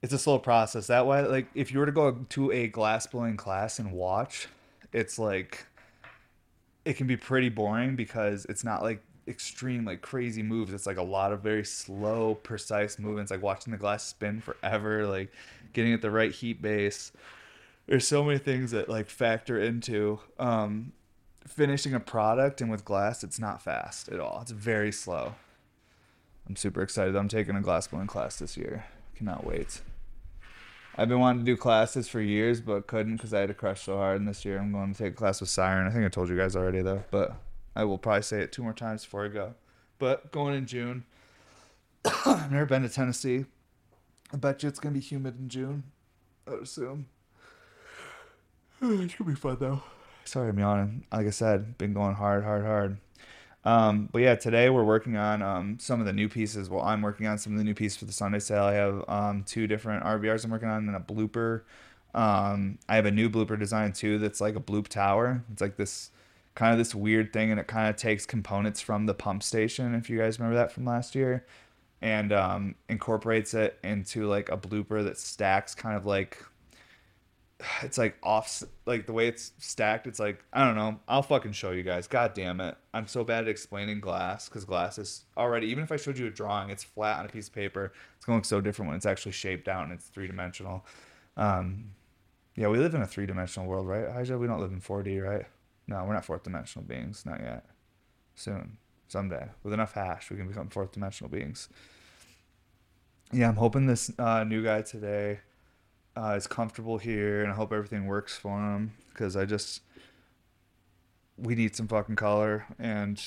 it's a slow process. That way like if you were to go to a glass blowing class and watch, it's like it can be pretty boring because it's not like extreme like crazy moves. It's like a lot of very slow precise movements like watching the glass spin forever like getting at the right heat base. There's so many things that like factor into um finishing a product and with glass it's not fast at all. It's very slow. I'm super excited. I'm taking a glass blowing class this year. Cannot wait. I've been wanting to do classes for years, but couldn't because I had to crush so hard. And this year, I'm going to take a class with Siren. I think I told you guys already though, but I will probably say it two more times before I go. But going in June. I've never been to Tennessee. I bet you it's gonna be humid in June. I would assume. It's gonna be fun though. Sorry, I'm yawning. Like I said, been going hard, hard, hard. Um, but yeah, today we're working on um, some of the new pieces. Well, I'm working on some of the new pieces for the Sunday sale. I have um, two different RVRs I'm working on and a blooper. Um, I have a new blooper design too that's like a bloop tower. It's like this kind of this weird thing and it kind of takes components from the pump station, if you guys remember that from last year, and um, incorporates it into like a blooper that stacks kind of like it's like off like the way it's stacked it's like i don't know i'll fucking show you guys god damn it. I'm so bad at explaining glass because glass is already even if i showed you a drawing it's flat on a piece of paper it's going to look so different when it's actually shaped out and it's three-dimensional. Um, yeah we live in a three-dimensional world right Aja? we don't live in 4d right no we're not fourth dimensional beings not yet. Soon. Someday. With enough hash we can become fourth dimensional beings. Yeah i'm hoping this uh, new guy today uh, is comfortable here, and I hope everything works for him because I just we need some fucking color, and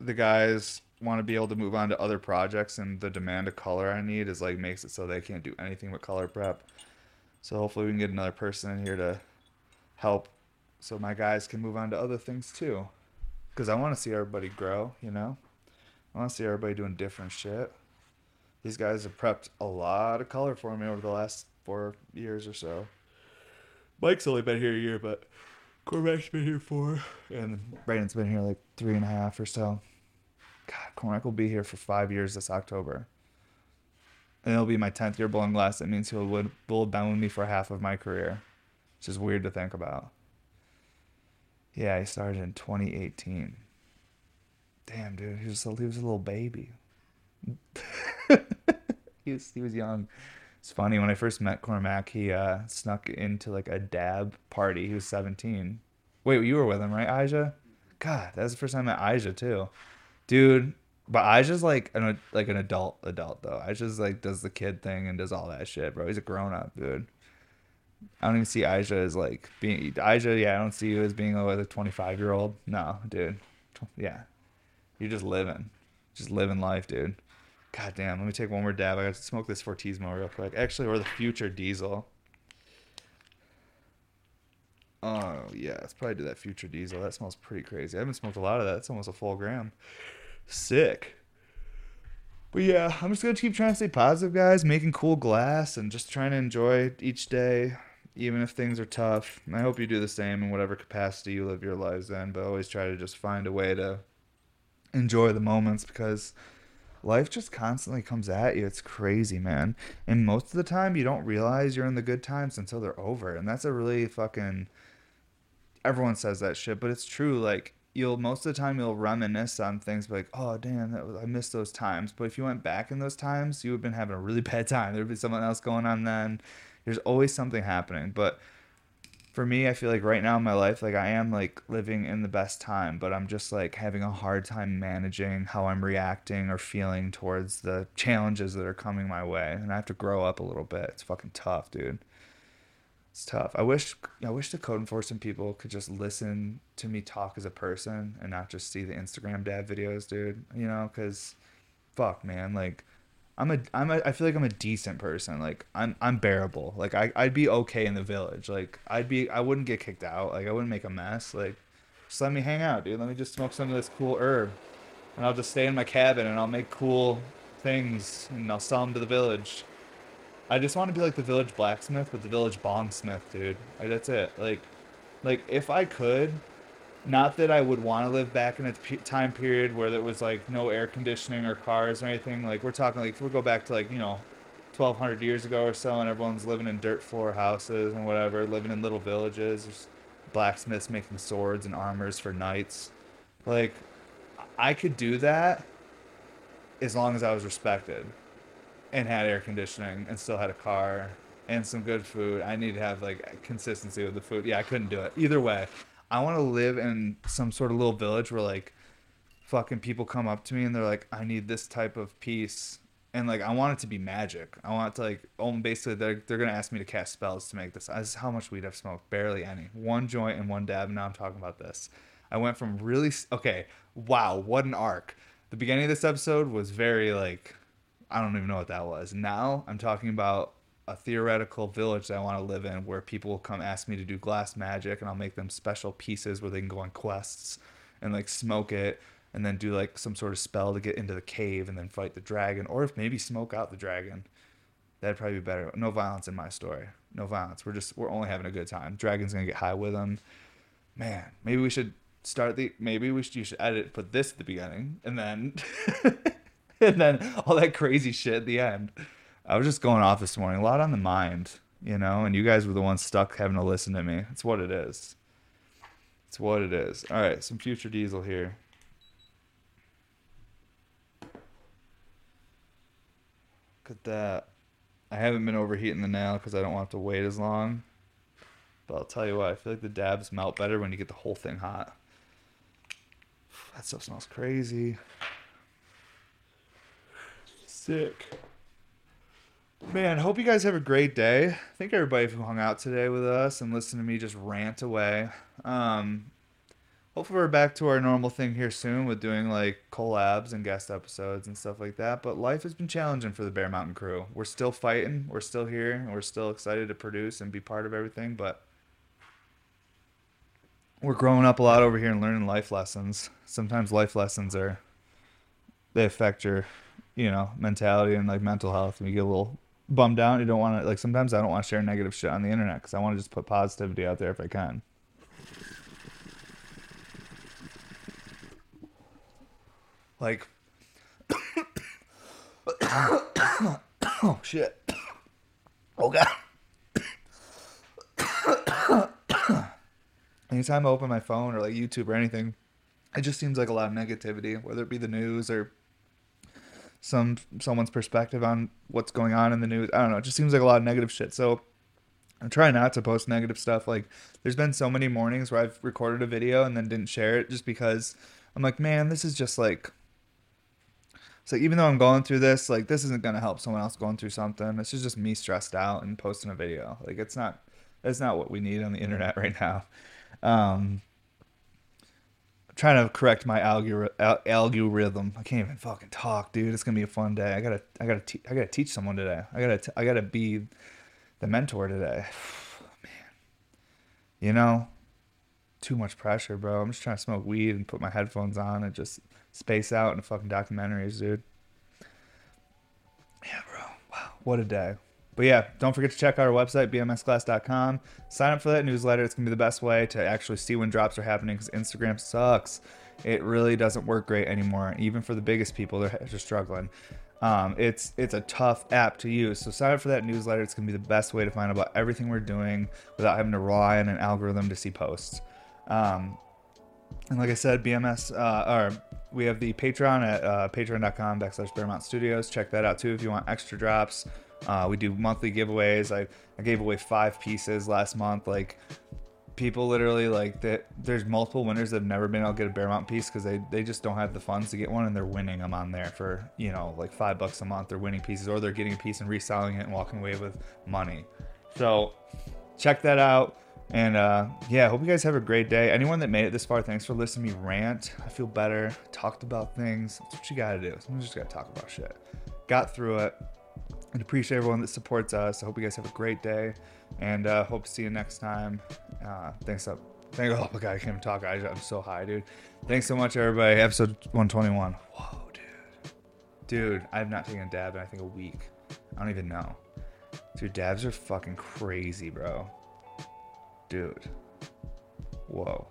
the guys want to be able to move on to other projects, and the demand of color I need is like makes it so they can't do anything but color prep. So hopefully we can get another person in here to help, so my guys can move on to other things too, because I want to see everybody grow. You know, I want to see everybody doing different shit. These guys have prepped a lot of color for me over the last four years or so. Mike's only been here a year, but Cormac's been here four, and Brandon's been here like three and a half or so. God, Cormac will be here for five years this October. And it'll be my 10th year blowing glass. That means he'll would, will have been with me for half of my career. Which is weird to think about. Yeah, he started in 2018. Damn, dude. He was, he was a little baby. he, was, he was young. It's funny when I first met Cormac, he uh, snuck into like a dab party. He was 17. Wait, you were with him, right, Aja? God, that was the first time I met Aja too, dude. But Aja's like an like an adult adult though. Aja's like does the kid thing and does all that shit, bro. He's a grown up, dude. I don't even see Aja as like being Aja. Yeah, I don't see you as being like a 25 year old. No, dude. Yeah, you're just living, just living life, dude. God damn, let me take one more dab. I got to smoke this Fortismo real quick. Actually, or the future diesel. Oh, yeah, let's probably do that future diesel. That smells pretty crazy. I haven't smoked a lot of that. It's almost a full gram. Sick. But yeah, I'm just to keep trying to stay positive, guys, making cool glass and just trying to enjoy each day, even if things are tough. I hope you do the same in whatever capacity you live your lives in, but always try to just find a way to enjoy the moments because life just constantly comes at you. It's crazy, man. And most of the time, you don't realize you're in the good times until they're over. And that's a really fucking. Everyone says that shit, but it's true. Like, you'll most of the time you'll reminisce on things like, oh damn, was, I missed those times. But if you went back in those times, you would have been having a really bad time. There'd be someone else going on then. There's always something happening. But for me, I feel like right now in my life, like I am like living in the best time, but I'm just like having a hard time managing how I'm reacting or feeling towards the challenges that are coming my way. And I have to grow up a little bit. It's fucking tough, dude. It's tough. I wish I wish the code enforcement people could just listen to me talk as a person and not just see the Instagram dad videos, dude. You know, cuz fuck, man, like I'm a I'm a I feel like I'm a decent person. Like I'm I'm bearable. Like I I'd be okay in the village. Like I'd be I wouldn't get kicked out. Like I wouldn't make a mess. Like just let me hang out, dude. Let me just smoke some of this cool herb, and I'll just stay in my cabin and I'll make cool things and I'll sell them to the village. I just want to be like the village blacksmith, but the village bongsmith, dude. Like that's it. Like, like if I could, not that I would want to live back in a time period where there was like no air conditioning or cars or anything. Like we're talking like we'll go back to like you know, twelve hundred years ago or so, and everyone's living in dirt floor houses and whatever, living in little villages. Blacksmiths making swords and armors for knights. Like, I could do that as long as I was respected and had air conditioning and still had a car and some good food. I need to have like consistency with the food. Yeah, I couldn't do it. Either way, I want to live in some sort of little village where like fucking people come up to me and they're like, I need this type of piece. And like I want it to be magic. I want it to like oh basically they're they're gonna ask me to cast spells to make this. This is how much weed I've smoked. Barely any. One joint and one dab, and now I'm talking about this. I went from really okay. Wow, what an arc! The beginning of this episode was very like I don't even know what that was. Now I'm talking about a theoretical village that I want to live in where people will come ask me to do glass magic and I'll make them special pieces where they can go on quests and like smoke it and then do like some sort of spell to get into the cave and then fight the dragon or if maybe smoke out the dragon. That'd probably be better. No violence in my story. No violence. We're just we're only having a good time. Dragon's gonna get high with them. Man, maybe we should start the maybe we should you should edit put this at the beginning and then and then all that crazy shit at the end. I was just going off this morning, a lot on the mind, you know, and you guys were the ones stuck having to listen to me. It's what it is. It's what it is. All right, some future diesel here. Look at that. I haven't been overheating the nail because I don't want to wait as long. But I'll tell you what, I feel like the dabs melt better when you get the whole thing hot. That stuff smells crazy. Sick. Man, hope you guys have a great day. Thank everybody who hung out today with us and listened to me just rant away. Um, hopefully we're back to our normal thing here soon with doing like collabs and guest episodes and stuff like that. But life has been challenging for the Bear Mountain crew. We're still fighting. We're still here. And we're still excited to produce and be part of everything. But we're growing up a lot over here and learning life lessons. Sometimes life lessons are they affect your, you know, mentality and like mental health. And you get a little bummed out. You don't want to like. Sometimes I don't want to share negative shit on the internet because I want to just put positivity out there if I can. Like, oh shit. Oh god. Anytime I open my phone or like YouTube or anything, it just seems like a lot of negativity, whether it be the news or some someone's perspective on what's going on in the news. I don't know. It just seems like a lot of negative shit. So I'm trying not to post negative stuff. Like there's been so many mornings where I've recorded a video and then didn't share it just because I'm like, man, this is just like so even though I'm going through this, like this isn't gonna help someone else going through something. This is just me stressed out and posting a video. Like it's not it's not what we need on the internet right now. Um trying to correct my algor- al- algorithm. I can't even fucking talk, dude. It's gonna be a fun day. I gotta, I gotta, te- I gotta teach someone today. I gotta, t- I gotta be the mentor today. Man, you know, too much pressure, bro. I'm just trying to smoke weed and put my headphones on and just space out in fucking documentaries, dude. Yeah, bro. Wow, what a day. But yeah, don't forget to check out our website, bmsglass.com. Sign up for that newsletter. It's going to be the best way to actually see when drops are happening because Instagram sucks. It really doesn't work great anymore. Even for the biggest people, they're just struggling. Um, it's it's a tough app to use. So sign up for that newsletter. It's going to be the best way to find out about everything we're doing without having to rely on an algorithm to see posts. Um, and like I said, BMS, uh, or we have the Patreon at uh, patreon.com backslash Bear Mountain Studios. Check that out too if you want extra drops. Uh, we do monthly giveaways. I, I gave away five pieces last month. Like people literally like that. There's multiple winners that have never been to get a Bear Mountain piece because they, they just don't have the funds to get one and they're winning them on there for, you know, like five bucks a month. They're winning pieces or they're getting a piece and reselling it and walking away with money. So check that out. And uh, yeah, hope you guys have a great day. Anyone that made it this far, thanks for listening to me rant. I feel better. Talked about things. That's what you gotta do. You just gotta talk about shit. Got through it. And appreciate everyone that supports us. I hope you guys have a great day. And uh, hope to see you next time. Uh, thanks up. Thank oh my god, I can't even talk. I, I'm so high, dude. Thanks so much, everybody. Episode 121. Whoa, dude. Dude, I've not taken a dab in I think a week. I don't even know. Dude, dabs are fucking crazy, bro. Dude. Whoa.